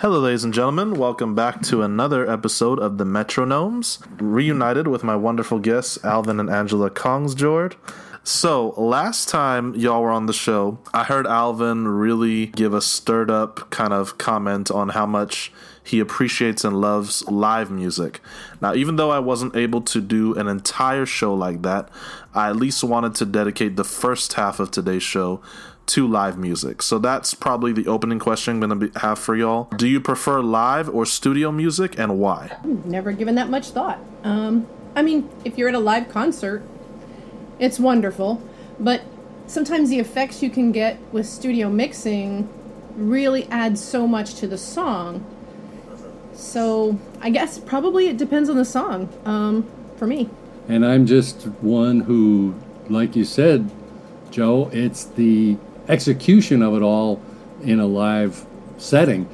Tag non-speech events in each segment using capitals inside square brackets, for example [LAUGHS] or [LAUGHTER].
Hello, ladies and gentlemen. Welcome back to another episode of the Metronomes, reunited with my wonderful guests, Alvin and Angela Kongsjord. So, last time y'all were on the show, I heard Alvin really give a stirred up kind of comment on how much he appreciates and loves live music. Now, even though I wasn't able to do an entire show like that, I at least wanted to dedicate the first half of today's show to live music. So that's probably the opening question I'm going to have for y'all. Do you prefer live or studio music and why? Never given that much thought. Um, I mean, if you're at a live concert, it's wonderful, but sometimes the effects you can get with studio mixing really add so much to the song. So I guess probably it depends on the song um, for me. And I'm just one who, like you said, Joe, it's the execution of it all in a live setting.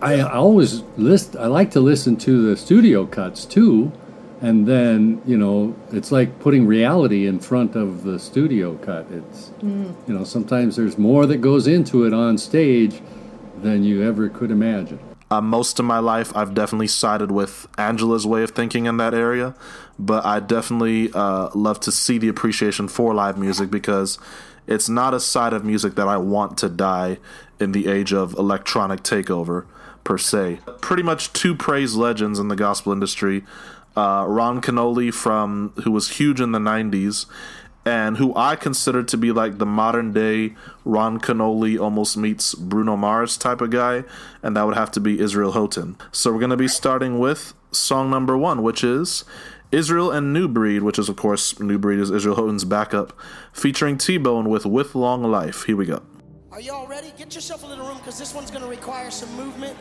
I always list. I like to listen to the studio cuts too, and then you know it's like putting reality in front of the studio cut. It's mm. you know sometimes there's more that goes into it on stage than you ever could imagine. Uh, most of my life, I've definitely sided with Angela's way of thinking in that area, but I definitely uh, love to see the appreciation for live music because it's not a side of music that I want to die in the age of electronic takeover per se. Pretty much two praise legends in the gospel industry. Uh, Ron Kenoly from who was huge in the '90s, and who I consider to be like the modern day Ron Kenoly almost meets Bruno Mars type of guy, and that would have to be Israel Houghton. So we're going to be starting with song number one, which is Israel and New Breed, which is, of course, New Breed is Israel Houghton's backup, featuring T Bone with With Long Life. Here we go. Are y'all ready? Get yourself a little room because this one's going to require some movement.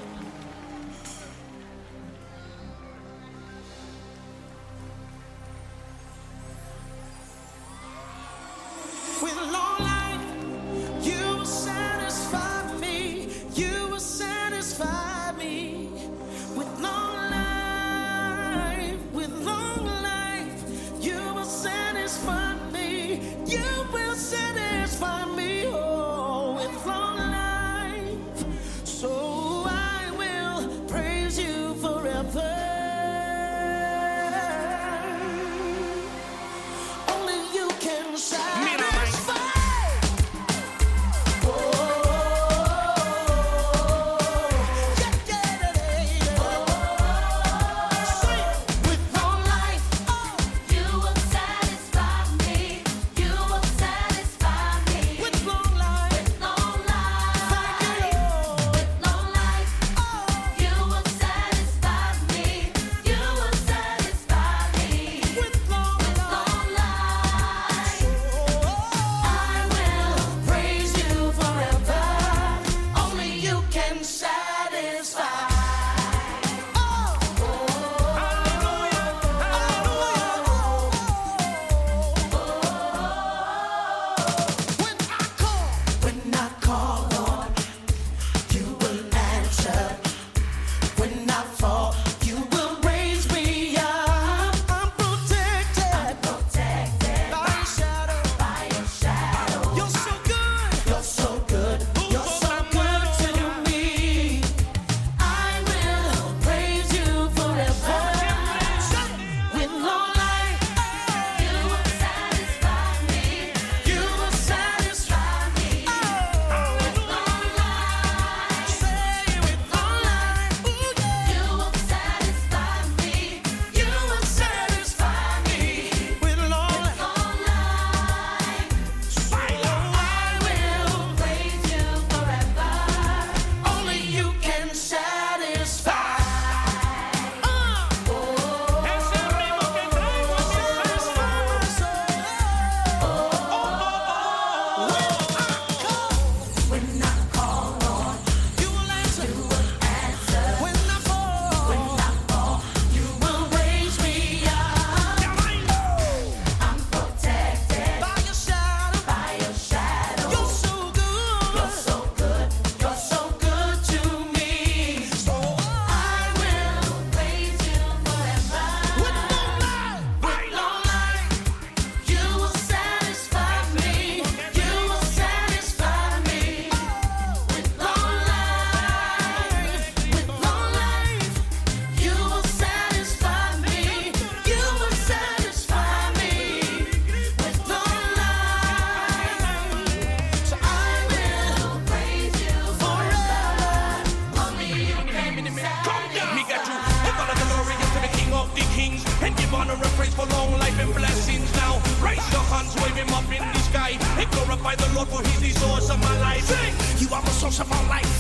Roosevelt life.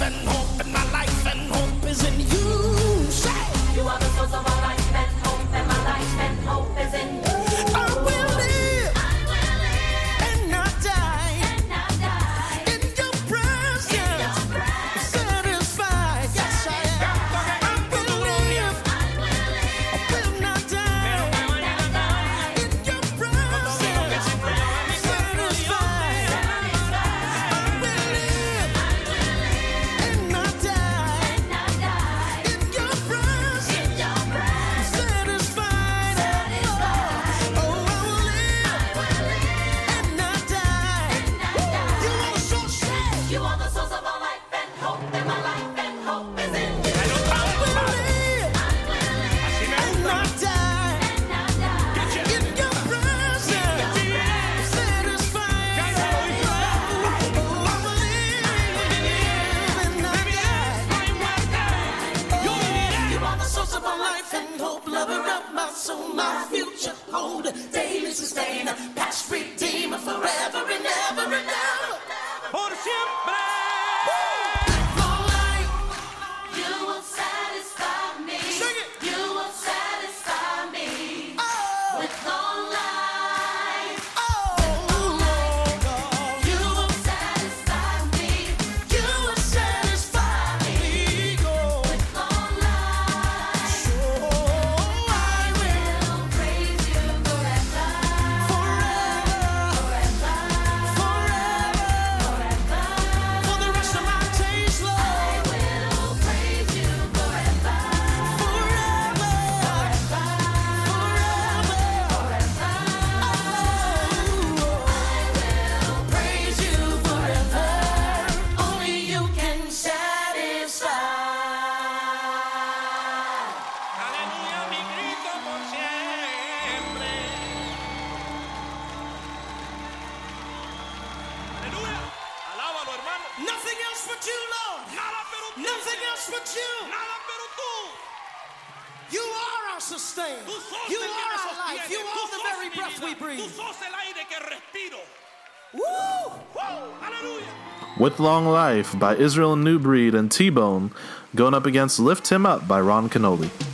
With Long Life by Israel Newbreed and T Bone, going up against Lift Him Up by Ron Kenoly.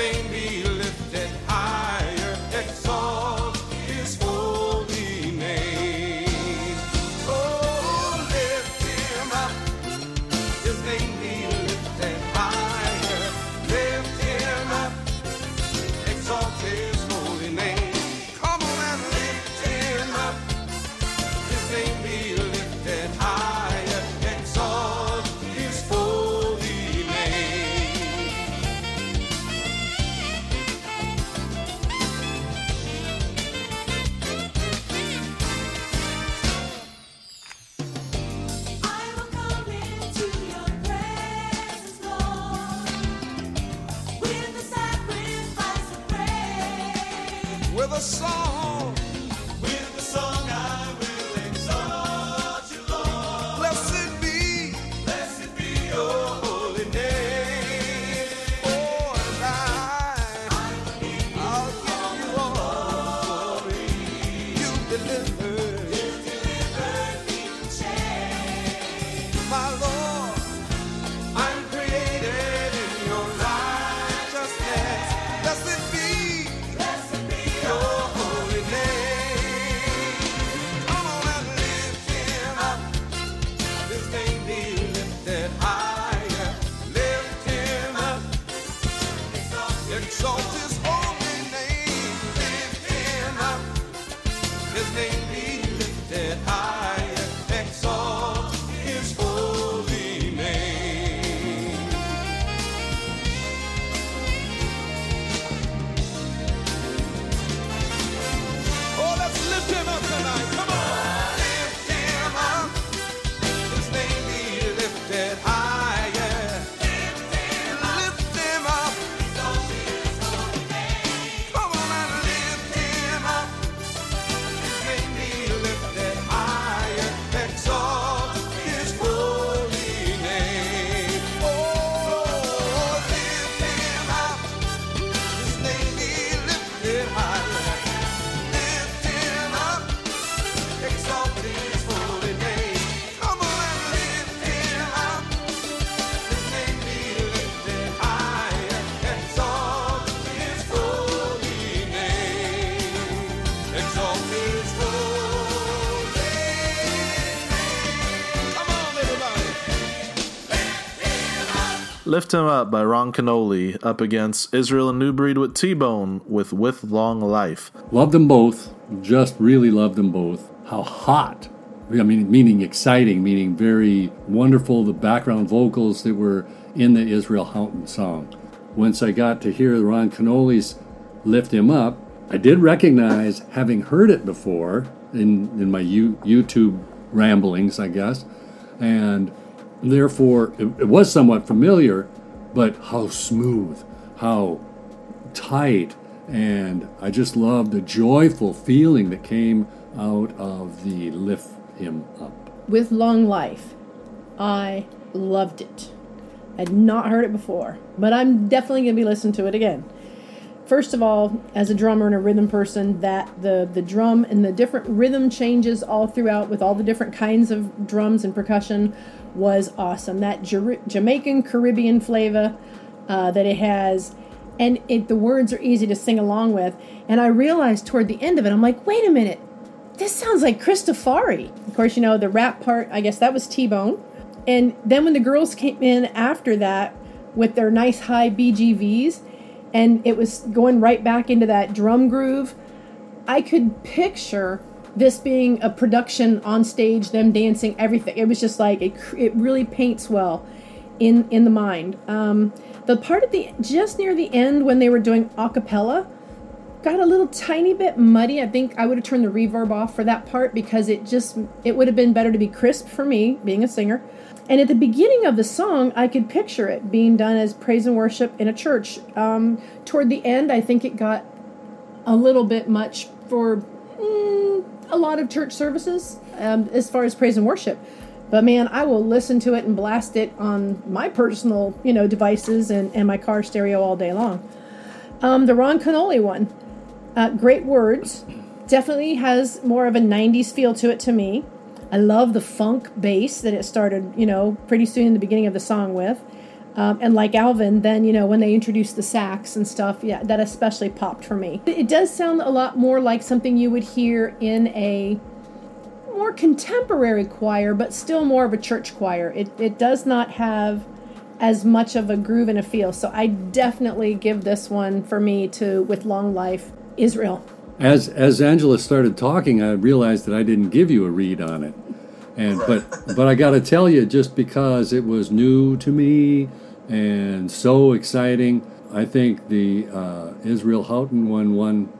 name believe. Lift Him Up by Ron Kenoly up against Israel and New Breed with T Bone with With Long Life. Loved them both. Just really loved them both. How hot. I mean, meaning exciting, meaning very wonderful. The background vocals that were in the Israel Houghton song. Once I got to hear Ron Kenoly's Lift Him Up, I did recognize having heard it before in, in my U, YouTube ramblings, I guess. And therefore, it, it was somewhat familiar, but how smooth, how tight, and I just loved the joyful feeling that came out of the lift him up. With Long Life, I loved it. I'd not heard it before, but I'm definitely going to be listening to it again. First of all, as a drummer and a rhythm person, that the the drum and the different rhythm changes all throughout with all the different kinds of drums and percussion was awesome. That Jer- Jamaican Caribbean flavor uh, that it has, and it, the words are easy to sing along with. And I realized toward the end of it, I'm like, wait a minute, this sounds like Christafari. Of course, you know the rap part. I guess that was T Bone. And then when the girls came in after that with their nice high BGVs, and it was going right back into that drum groove, I could picture this being a production on stage, them dancing, everything. It was just like it, it really paints well in in the mind. Um, the part at the just near the end when they were doing a cappella got a little tiny bit muddy. I think I would have turned the reverb off for that part because it just it would have been better to be crisp for me being a singer. And at the beginning of the song, I could picture it being done as praise and worship in a church. Um, toward the end, I think it got a little bit much for mm, a lot of church services um, as far as praise and worship. But man, I will listen to it and blast it on my personal, you know, devices and, and my car stereo all day long. Um, the Ron Kenoly one, uh, great words, definitely has more of a '90s feel to it to me. I love the funk bass that it started, you know, pretty soon in the beginning of the song with. Um, and like Alvin, then, you know, when they introduced the sax and stuff, yeah, that especially popped for me. It does sound a lot more like something you would hear in a more contemporary choir, but still more of a church choir. It, it does not have as much of a groove and a feel. So I definitely give this one for me to With Long Life Israel. As as Angela started talking, I realized that I didn't give you a read on it, and but but I got to tell you, just because it was new to me and so exciting, I think the uh, Israel Houghton one won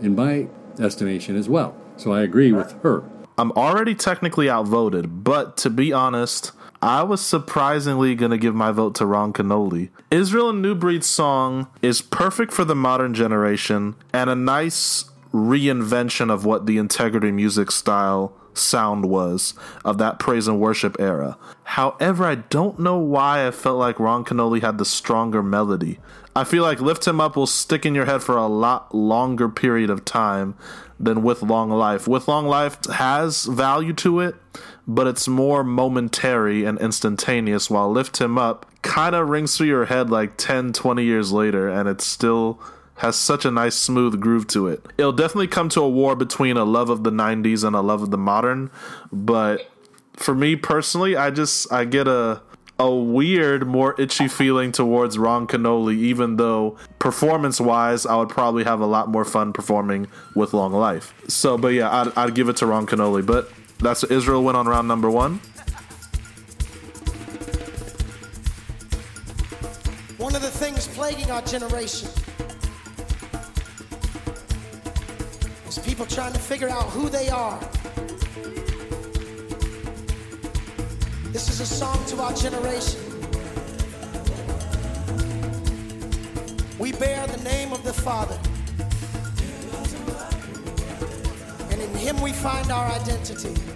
in my estimation as well. So I agree with her. I'm already technically outvoted, but to be honest, I was surprisingly going to give my vote to Ron Kenoly. Israel and New Breed's song is perfect for the modern generation and a nice reinvention of what the integrity music style sound was of that praise and worship era. However, I don't know why I felt like Ron Kenoly had the stronger melody. I feel like Lift Him Up will stick in your head for a lot longer period of time than With Long Life. With Long Life has value to it, but it's more momentary and instantaneous, while Lift Him Up kind of rings through your head like 10, 20 years later, and it's still has such a nice smooth groove to it. It'll definitely come to a war between a love of the 90s and a love of the modern, but for me personally, I just I get a a weird, more itchy feeling towards Ron Kenoly, even though performance wise, I would probably have a lot more fun performing with Long Life. So, but yeah, I'd, I'd give it to Ron Kenoly. But that's Israel went on round number one. One of the things plaguing our generation is people trying to figure out who they are. This is a song to our generation. We bear the name of the Father. And in Him we find our identity.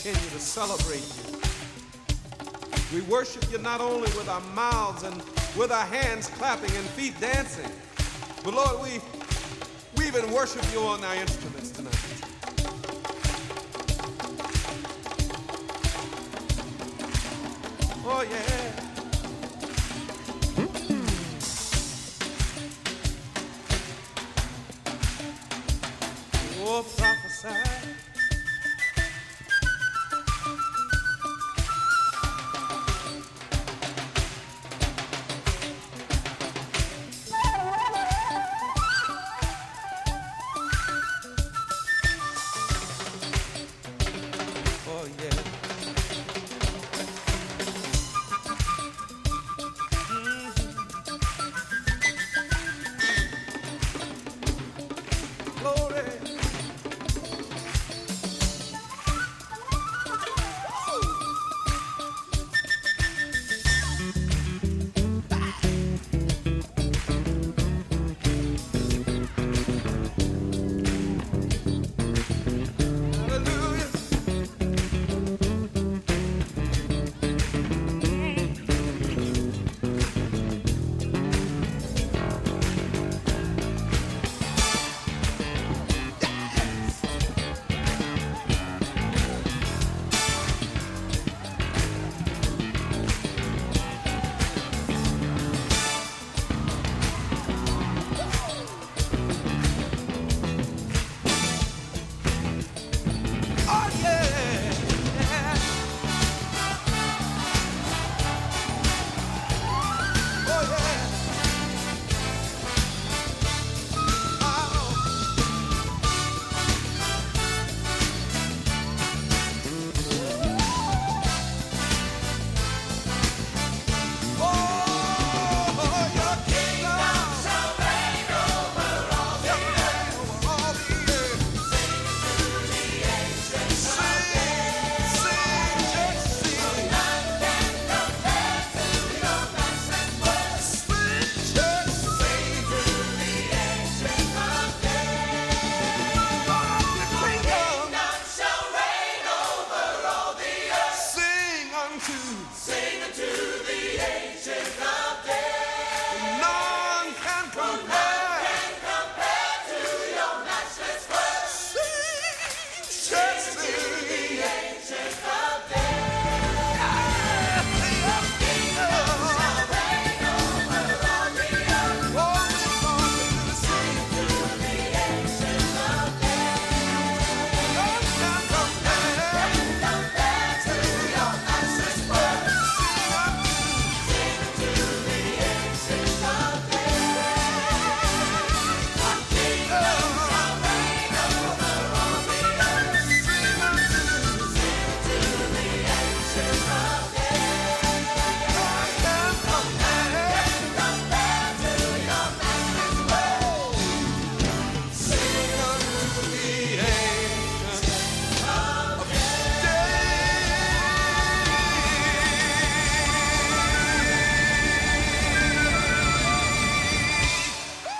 continue to celebrate you. We worship you not only with our mouths and with our hands clapping and feet dancing, but Lord, we, we even worship you on our instruments tonight. Oh, yeah.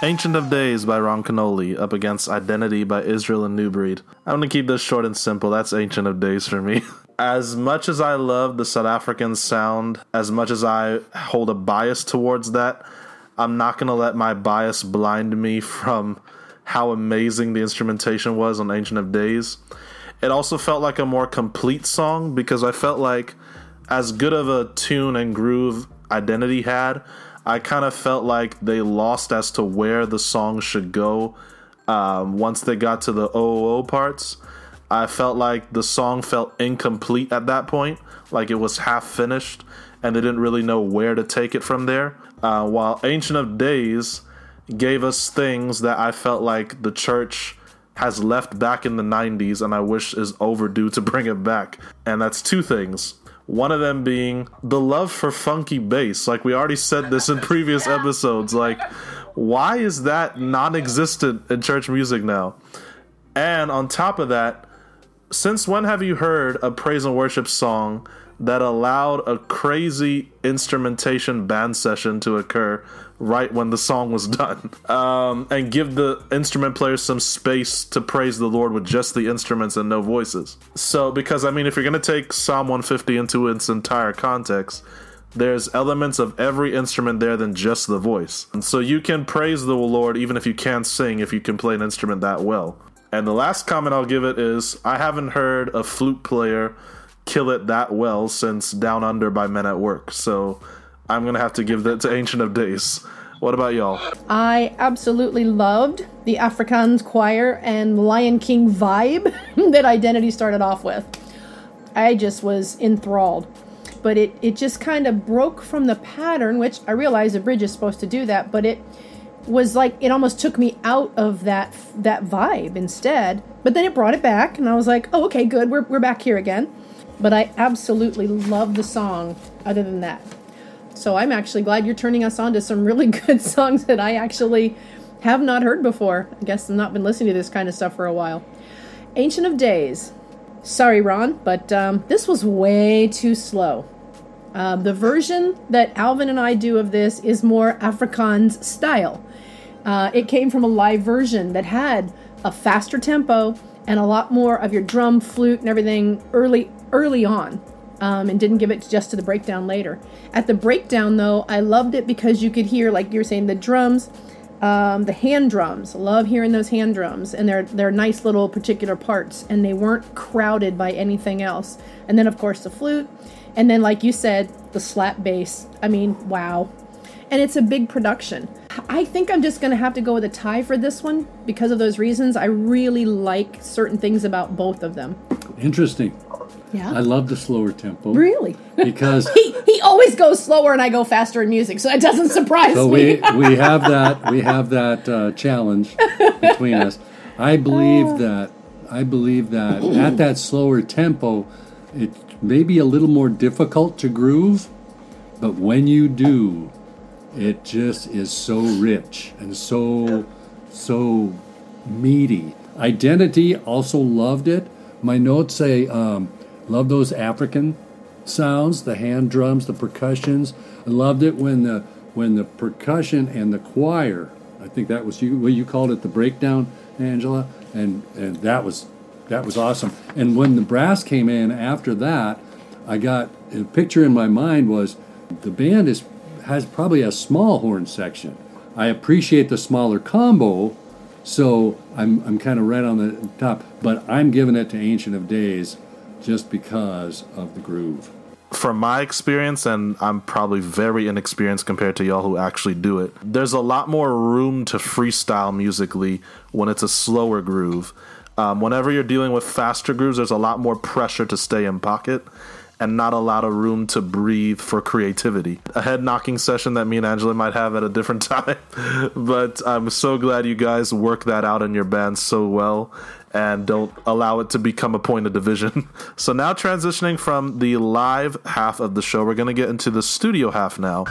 Ancient of Days by Ron Kenoly up against Identity by Israel and New Breed. I'm gonna keep this short and simple. That's Ancient of Days for me. [LAUGHS] As much as I love the South African sound, as much as I hold a bias towards that, I'm not gonna let my bias blind me from how amazing the instrumentation was on Ancient of Days. It also felt like a more complete song because I felt like as good of a tune and groove Identity had, I kind of felt like they lost as to where the song should go um, once they got to the OOO parts. I felt like the song felt incomplete at that point, like it was half finished, and they didn't really know where to take it from there. Uh, while Ancient of Days gave us things that I felt like the church has left back in the 90s and I wish is overdue to [LAUGHS] bring it back. And that's two things. One of them being the love for funky bass. Like we already said this in previous episodes. Like, why is that non existent in church music now? And on top of that, since when have you heard a praise and worship song that allowed a crazy instrumentation band session to occur right when the song was [LAUGHS] done. Um, and give the instrument players some space to praise the lord with just the instruments and no voices. So because i mean if you're going to take psalm 150 into its entire context there's elements of every instrument there than just the voice. And so you can praise the lord even if you can't sing if you can play an instrument that well. And the last comment I'll give it is I haven't heard a flute player kill it that well since Down Under by Men at Work. So I'm to have to give that to Ancient of Days. What about y'all? I absolutely loved the Afrikaans choir and Lion King vibe [LAUGHS] that Identity started off with. I just was enthralled. But it, it just kind of broke from the pattern, which I realize a bridge is supposed to do that, but it was like it almost took me out of that that vibe instead. But then it brought it back, and I was like, oh, okay, good, we're, we're back here again. But I absolutely love the song, other than that. So I'm actually glad you're turning us on to some really [LAUGHS] good songs that I actually have not heard before. I guess I've not been listening to this kind of stuff for a while. Ancient of Days. Sorry, Ron, but um, this was way too slow. Uh, the version that Alvin and I do of this is more Afrikaans style. Uh, it came from a live version that had a faster tempo and a lot more of your drum, flute, and everything early early on, um, and didn't give it just to the breakdown later. At the breakdown, though, I loved it because you could hear, like you were saying, the drums, um, the hand drums. Love hearing those hand drums, and they're they're nice little particular parts, and they weren't crowded by anything else. And then, of course, the flute, and then, like you said, the slap bass. I mean, wow. And it's a big production. I think I'm just going to have to go with a tie for this one because of those reasons. I really like certain things about both of them. Interesting. Yeah. I love the slower tempo. Really? [LAUGHS] Because he he always goes slower and I go faster in music, so that doesn't surprise so me. we [LAUGHS] we have that we have that uh, challenge between us. I believe that I believe that at that slower tempo, it may be a little more difficult to groove, but when you do, it just is so rich and so so meaty. Identity also loved it. My notes say um, love those African sounds, the hand drums, the percussions. I loved it when the when the percussion and the choir. I think that was you. What you called it, the breakdown, Angela, and and that was that was awesome. And when the brass came in after that, I got a picture in my mind was the band is has probably a small horn section. I appreciate the smaller combo, so I'm I'm kind of right on the top. But I'm giving it to Ancient of Days just because of the groove. from my experience, and I'm probably very inexperienced compared to y'all who actually do it, there's a lot more room to freestyle musically when it's a slower groove. Um, whenever you're dealing with faster grooves, there's a lot more pressure to stay in pocket and not a lot of room to breathe for creativity. A head knocking session that me and Angela might have at a different [LAUGHS] time. but I'm so glad you guys work that out in your band so well and don't allow it to become a point of division. [LAUGHS] so now transitioning from the live half of the show, we're going to get into the studio half now.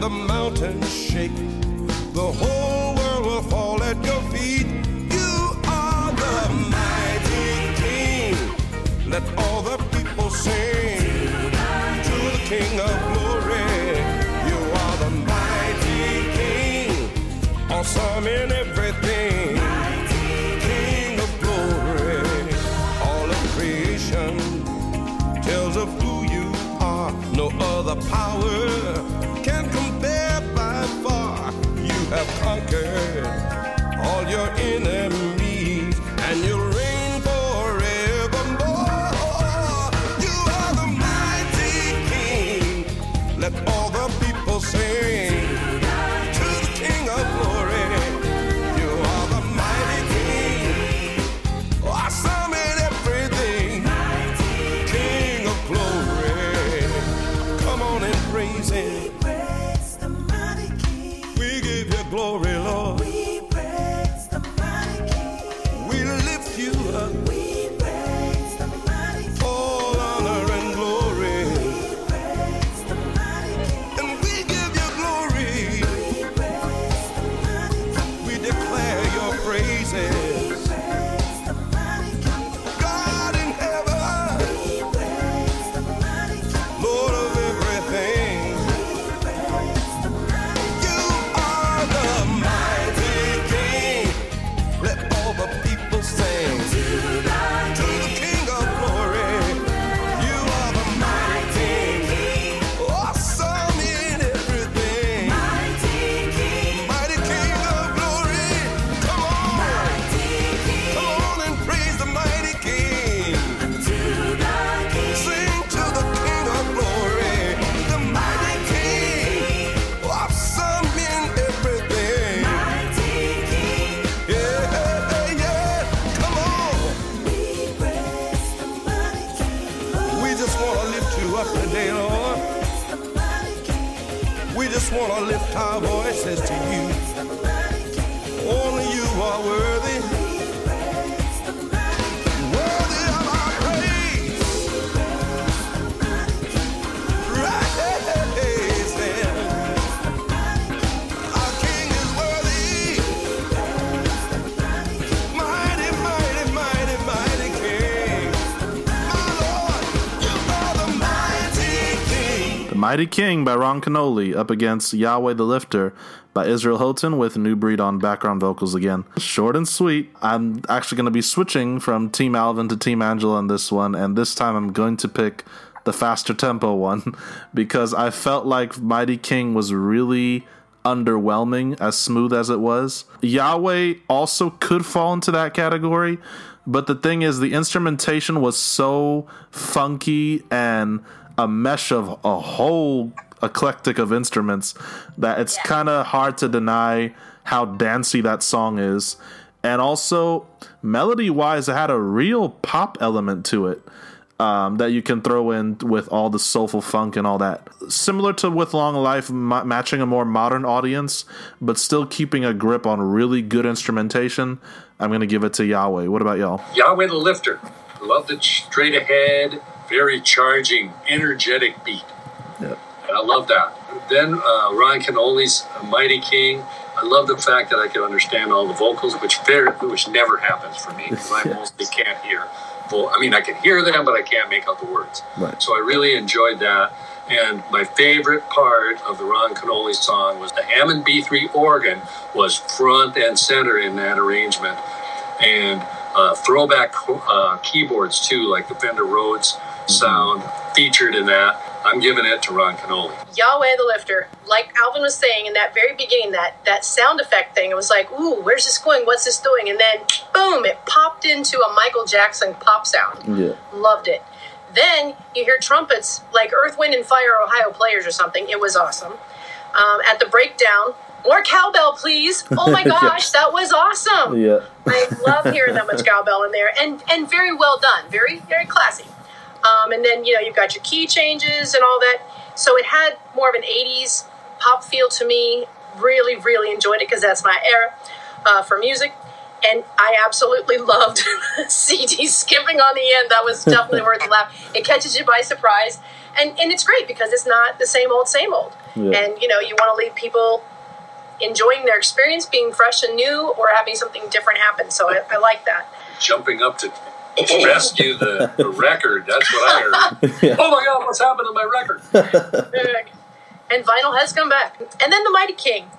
The mountains shake. The whole world will fall at your feet. You are the mighty King. Let all the people sing to the King of glory. You are the mighty King, awesome in everything. Have conquered Mighty King by Ron Kenoly up against Yahweh the Lifter by Israel Houghton with New Breed on background vocals again. Short and sweet. I'm actually going to be switching from Team Alvin to Team Angela in this one, and this time I'm going to pick the faster tempo one [LAUGHS] because I felt like Mighty King was really underwhelming as smooth as it was. Yahweh also could fall into that category, but the thing is the instrumentation was so funky and a mesh of a whole eclectic of instruments that it's kind of hard to deny how dancey that song is. And also, melody wise, it had a real pop element to it um, that you can throw in with all the soulful funk and all that. Similar to with Long Life, ma- matching a more modern audience, but still keeping a grip on really good instrumentation. I'm going to give it to Yahweh. What about y'all? Yahweh the Lifter. Love the straight ahead, very charging, energetic beat. Yeah. And I love that. Then uh, Ron Kenoly's Mighty King. I love the fact that I can understand all the vocals, which very, which never happens for me because I mostly can't hear. Well, I mean, I can hear them, but I can't make out the words. Right. So I really enjoyed that. And my favorite part of the Ron Kenoly song was the Hammond B3 organ was front and center in that arrangement, and uh, throwback uh, keyboards too, like the Fender Rhodes sound featured in that. I'm giving it to Ron Kenoly. Yahweh the lifter. Like Alvin was saying in that very beginning, that that sound effect thing, it was like, ooh, where's this going? What's this doing? And then boom, it popped into a Michael Jackson pop sound. Yeah. Loved it. Then you hear trumpets like Earth, Wind, and Fire Ohio Players or something. It was awesome. Um, at the breakdown, more cowbell, please. Oh my [LAUGHS] gosh, that was awesome. Yeah. I love hearing that much [LAUGHS] cowbell in there, and and very well done, very very classy. Um, and then you know you've got your key changes and all that, so it had more of an '80s pop feel to me. Really, really enjoyed it because that's my era uh, for music. And I absolutely [LAUGHS] loved CD skipping on the end. That was definitely worth a laugh. It catches you by surprise. And, and it's great because it's not the same old, same old. Yeah. And, you know, you want to leave people enjoying their experience, being fresh and new, or having something different happen. So I, I like that. Jumping up to rescue the, the record. That's what I heard. [LAUGHS] Oh my God, what's happened to my record? and vinyl has come back. And then the Mighty King.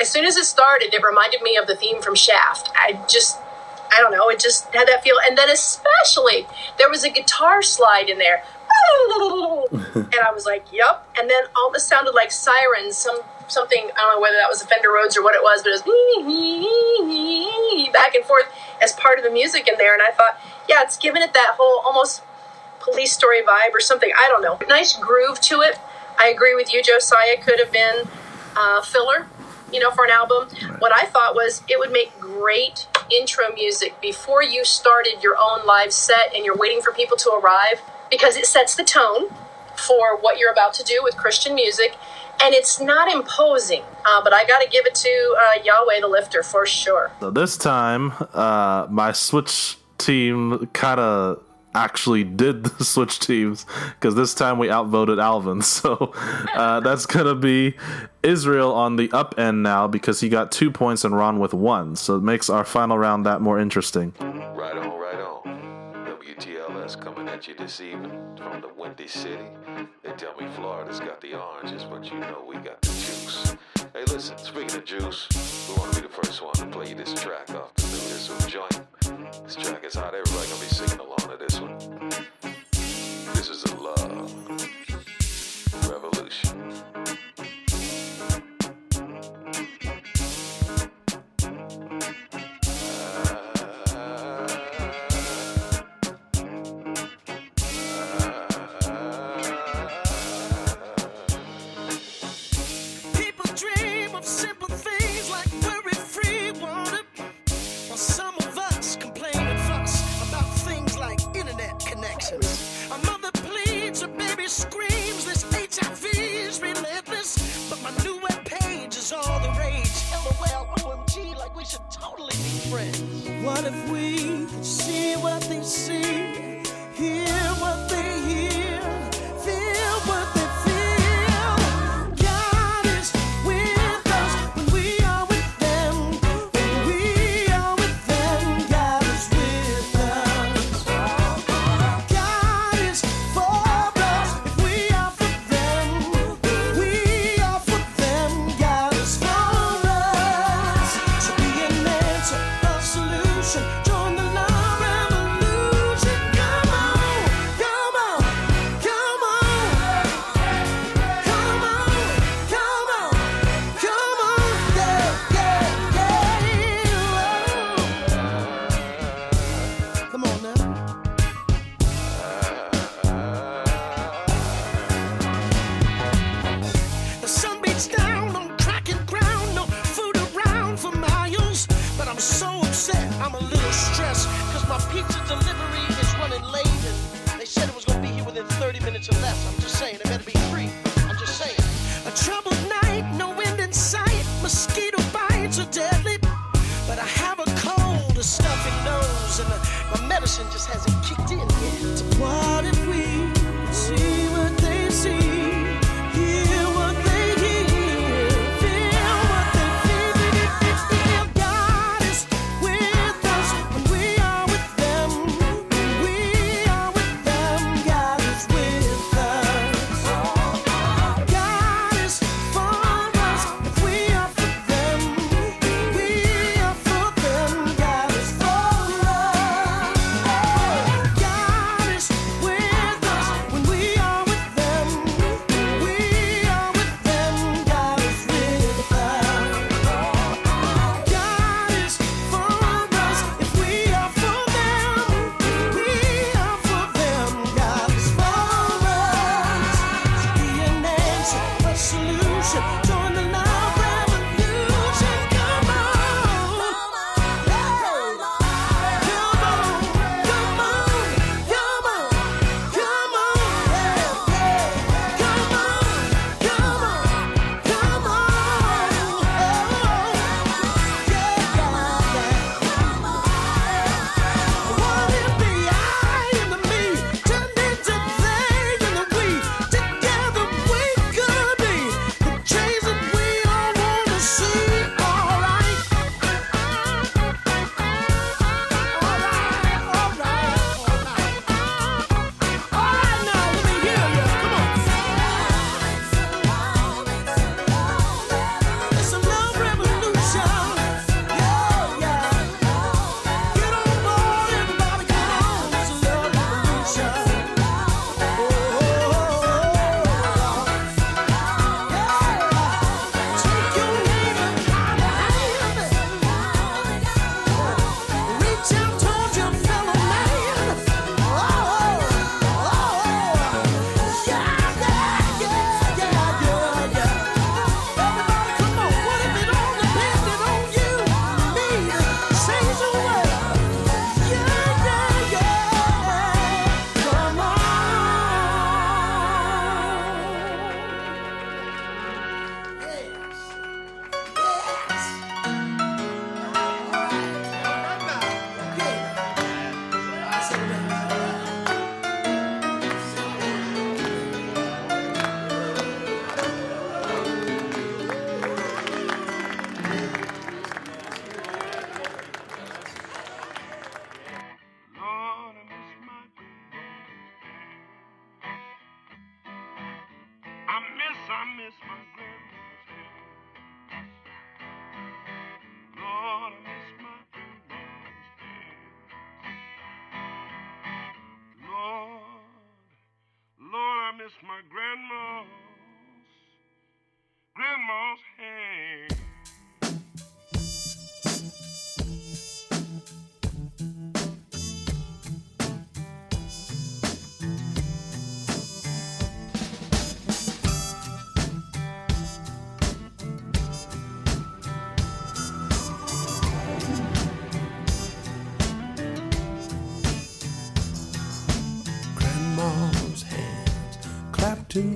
As soon as it started, it reminded me of the theme from Shaft. I just, I don't know, it just had that feel. And then especially, there was a guitar slide in there. [LAUGHS] and I was like, "Yep." And then almost sounded like sirens. Some something I don't know whether that was a Fender Rhodes or what it was, but it was [LAUGHS] back and forth as part of the music in there. And I thought, yeah, it's giving it that whole almost police story vibe or something. I don't know. Nice groove to it. I agree with you, Josiah. Could have been uh, filler, you know, for an album. What I thought was it would make great intro music before you started your own live set and you're waiting for people to arrive because it sets the tone for what you're about to do with Christian music. And it's not imposing, uh, but I got to give it to uh, Yahweh the Lifter for sure. So this time, uh, my Switch team kind of actually did the [LAUGHS] Switch teams because this time we outvoted Alvin. [LAUGHS] So uh, that's gonna be Israel on the up end now because he got two points and Ron with one. So it makes our final round that more interesting. Right you this evening from the Windy City. They tell me Florida's got the oranges, but you know we got the juice. Hey, listen, speaking of juice, we want to be the first one to play you this track off the new Israel joint. This track is hot. Everybody gonna be singing along to this one. This is a love revolution.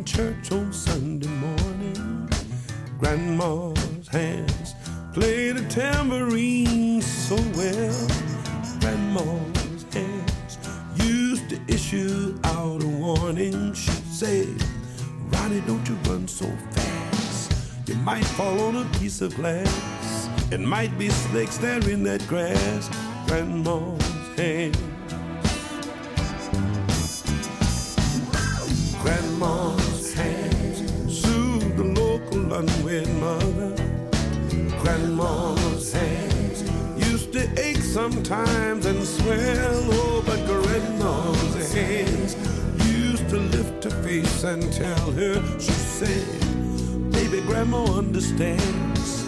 Church on Sunday morning. Grandma's hands played a tambourine so well. Grandma's hands used to issue out a warning. She'd say, Ronnie, don't you run so fast. You might fall on a piece of glass. It might be snakes there in that grass. Grandma's hands. Grandma's the mother. Grandma's hands used to ache sometimes and swell. Oh, but grandma's hands used to lift her face and tell her, she said, Baby, grandma understands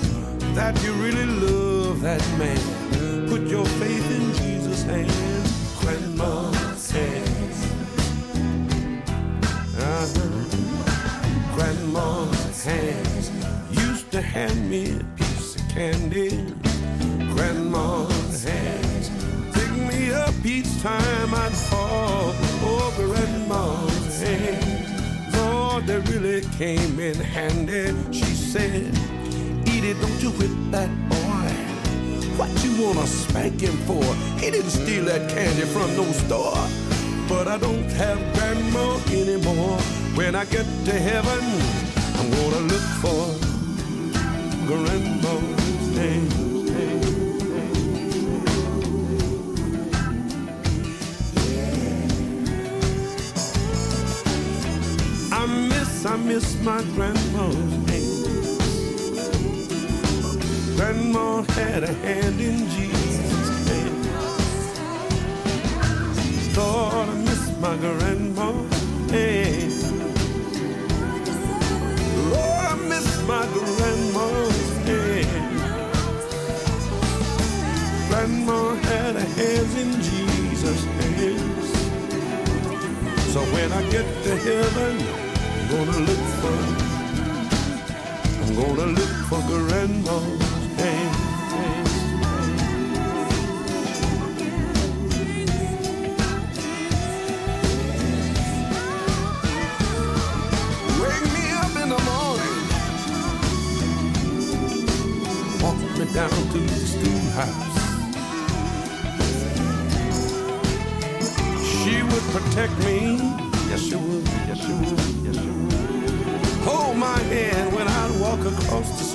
that you really love that man. Put your faith in Jesus' hands. Grandma's hands. Uh-huh. To hand me a piece of candy. Grandma's hands pick me up each time I'd fall. Oh, grandma's hands, Lord, they really came in handy. She said, Edie, don't you whip that boy. What you wanna spank him for? He didn't steal that candy from no store. But I don't have grandma anymore. When I get to heaven, I'm gonna look for my grandma's name. Grandma had a hand in Jesus' hand. Lord, I miss my grandma. Hey. Lord, I miss my grandma's when I get to heaven, I'm gonna look for, I'm gonna look for grandma's hand.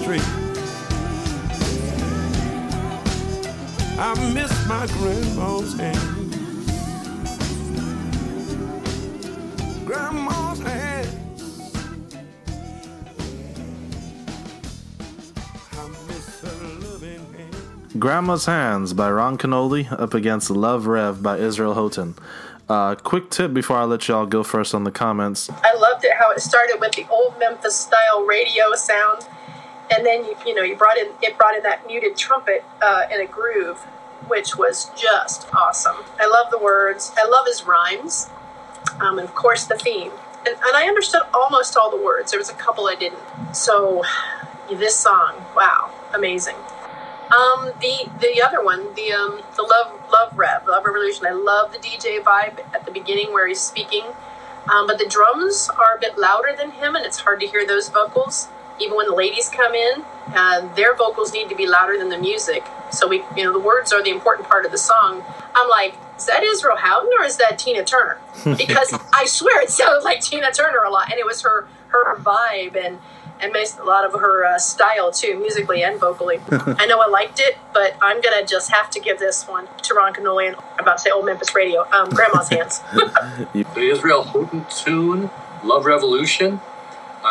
Street. I miss my grandma's hand. Grandma's hand. I miss her loving hand. Grandma's Hands by Ron Kenoly up against Love Rev by Israel Houghton. Uh, quick tip before I let y'all go first on the comments. I loved it how it started with the old Memphis style radio sound, and then you you know you brought in it brought in that muted trumpet uh, in a groove, which was just awesome. I love the words. I love his rhymes, um, and of course the theme. And, and I understood almost all the words. There was a couple I didn't. So this song, wow, amazing. Um, the the other one, the um, the love love rev, love revolution. I love the DJ vibe at the beginning where he's speaking, um, but the drums are a bit louder than him, and it's hard to hear those vocals. Even when the ladies come in, uh, their vocals need to be louder than the music. So we, you know, the words are the important part of the song. I'm like, is that Israel Houghton or is that Tina Turner? [LAUGHS] Because I swear it sounded like Tina Turner a lot, and it was her her vibe and and based a lot of her uh, style too, musically and vocally. [LAUGHS] I know I liked it, but I'm gonna just have to give this one to Ron Kenoly and I'm about to say Old Memphis Radio, um, Grandma's Hands. [LAUGHS] The Israel Houghton tune, Love Revolution.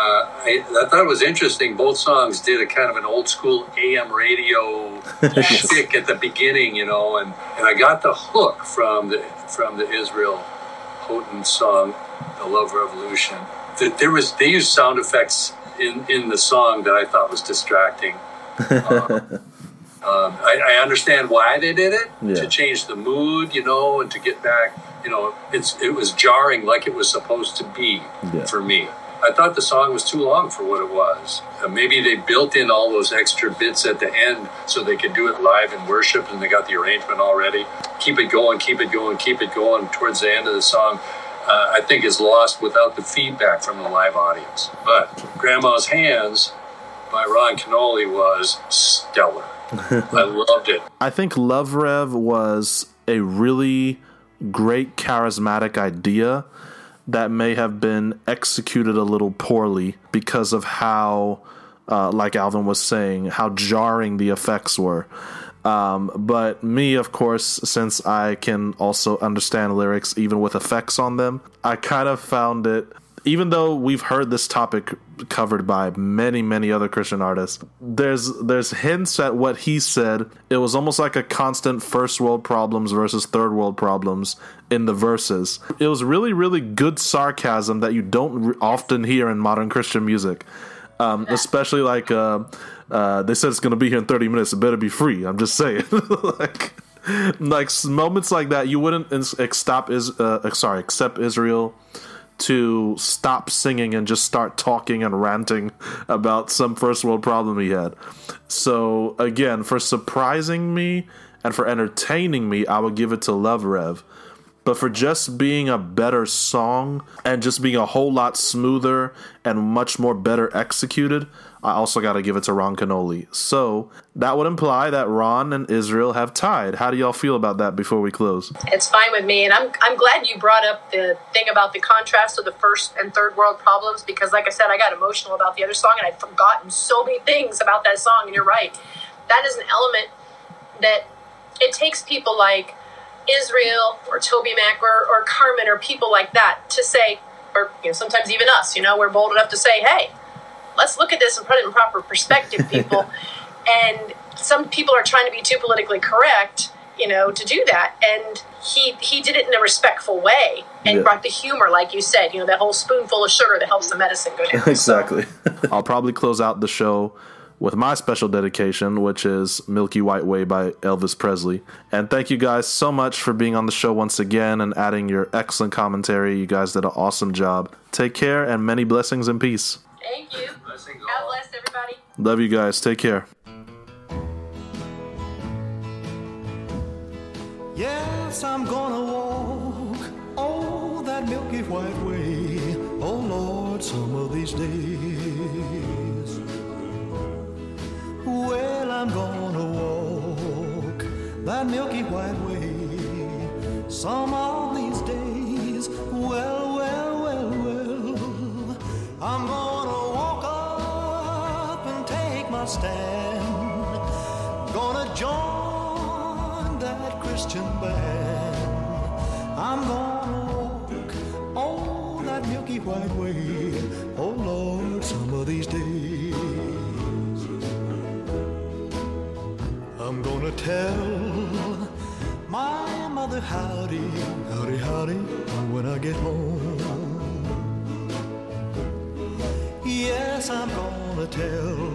Uh, I, I thought it was interesting. Both songs did a kind of an old school AM radio [LAUGHS] shtick at the beginning, you know, and, and I got the hook from the from the Israel Houghton song, "The Love Revolution." th- there was they used sound effects in in the song that I thought was distracting. [LAUGHS] Um, I, I understand why they did it Yeah. to change the mood, you know, and to get back. You know, it's it was jarring like it was supposed to be Yeah. for me. I thought the song was too long for what it was. Uh, maybe they built in all those extra bits at the end so they could do it live in worship, and they got the arrangement already. Keep it going, keep it going, keep it going. Towards the end of the song, uh, I think is lost without the feedback from the live audience. But Grandma's Hands by Ron Kenoly was stellar. [LAUGHS] I loved it. I think Love Rev was a really great charismatic idea that may have been executed a little poorly because of how, uh, like Alvin was saying, how jarring the effects were. Um, but me, of course, since I can also understand lyrics even with effects on them, I kind of found it. Even though we've heard this topic covered by many, many other Christian artists, there's there's hints at what he said. It was almost like a constant first world problems versus third world problems in the verses. It was really, really good sarcasm that you don't often hear in modern Christian music um, especially like uh, uh, they said it's gonna be here in 30 minutes. It better be free. I'm just saying, [LAUGHS] like, like moments like that, you wouldn't ex- stop is uh, sorry, accept Israel to stop singing and just start talking and ranting about some first world problem he had. So again, for surprising me and for entertaining me, I would give it to Love Rev. But for just being a better song and just being a whole lot smoother and much more better executed, I also got to give it to Ron Kenoly. So that would imply that Ron and Israel have tied. How do y'all feel about that before we close? It's fine with me, and I'm I'm glad you brought up the thing about the contrast of the first and third world problems because, like I said, I got emotional about the other song, and I'd forgotten so many things about that song. And you're right, that is an element that it takes people like Israel or Toby Mac or, or Carmen or people like that to say, or you know, sometimes even us, you know, we're bold enough to say, hey, let's look at this and put it in proper perspective, people. [LAUGHS] and some people are trying to be too politically correct, you know, to do that. And he he did it in a respectful way and Yeah. brought the humor, like you said, you know, that whole spoonful of sugar that helps the medicine go down. [LAUGHS] exactly. [LAUGHS] I'll probably close out the show with my special dedication, which is Milky White Way by Elvis Presley. And thank you guys so much for being on the show once again and adding your excellent commentary. You guys did an awesome job. Take care and many blessings and peace. Thank you. God bless everybody. Love you guys. Take care. Yes, I'm gonna walk oh that milky white way. Oh Lord, some of these days. Well, I'm gonna walk that milky white way. Some of these days. Well, well, stand. Gonna join that Christian band. I'm gonna walk on that milky white way. Oh Lord, some of these days. I'm gonna tell my mother howdy, howdy, howdy when I get home. Yes, I'm gonna tell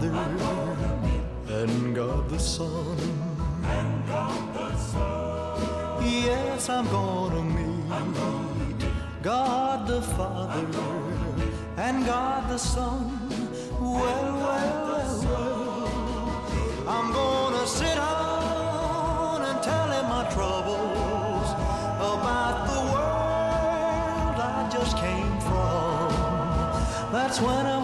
Father and God the Son. Yes, I'm gonna meet God the Father and God the Son. Well, well, well, well. I'm gonna sit down and tell him my troubles about the world I just came from. That's when walk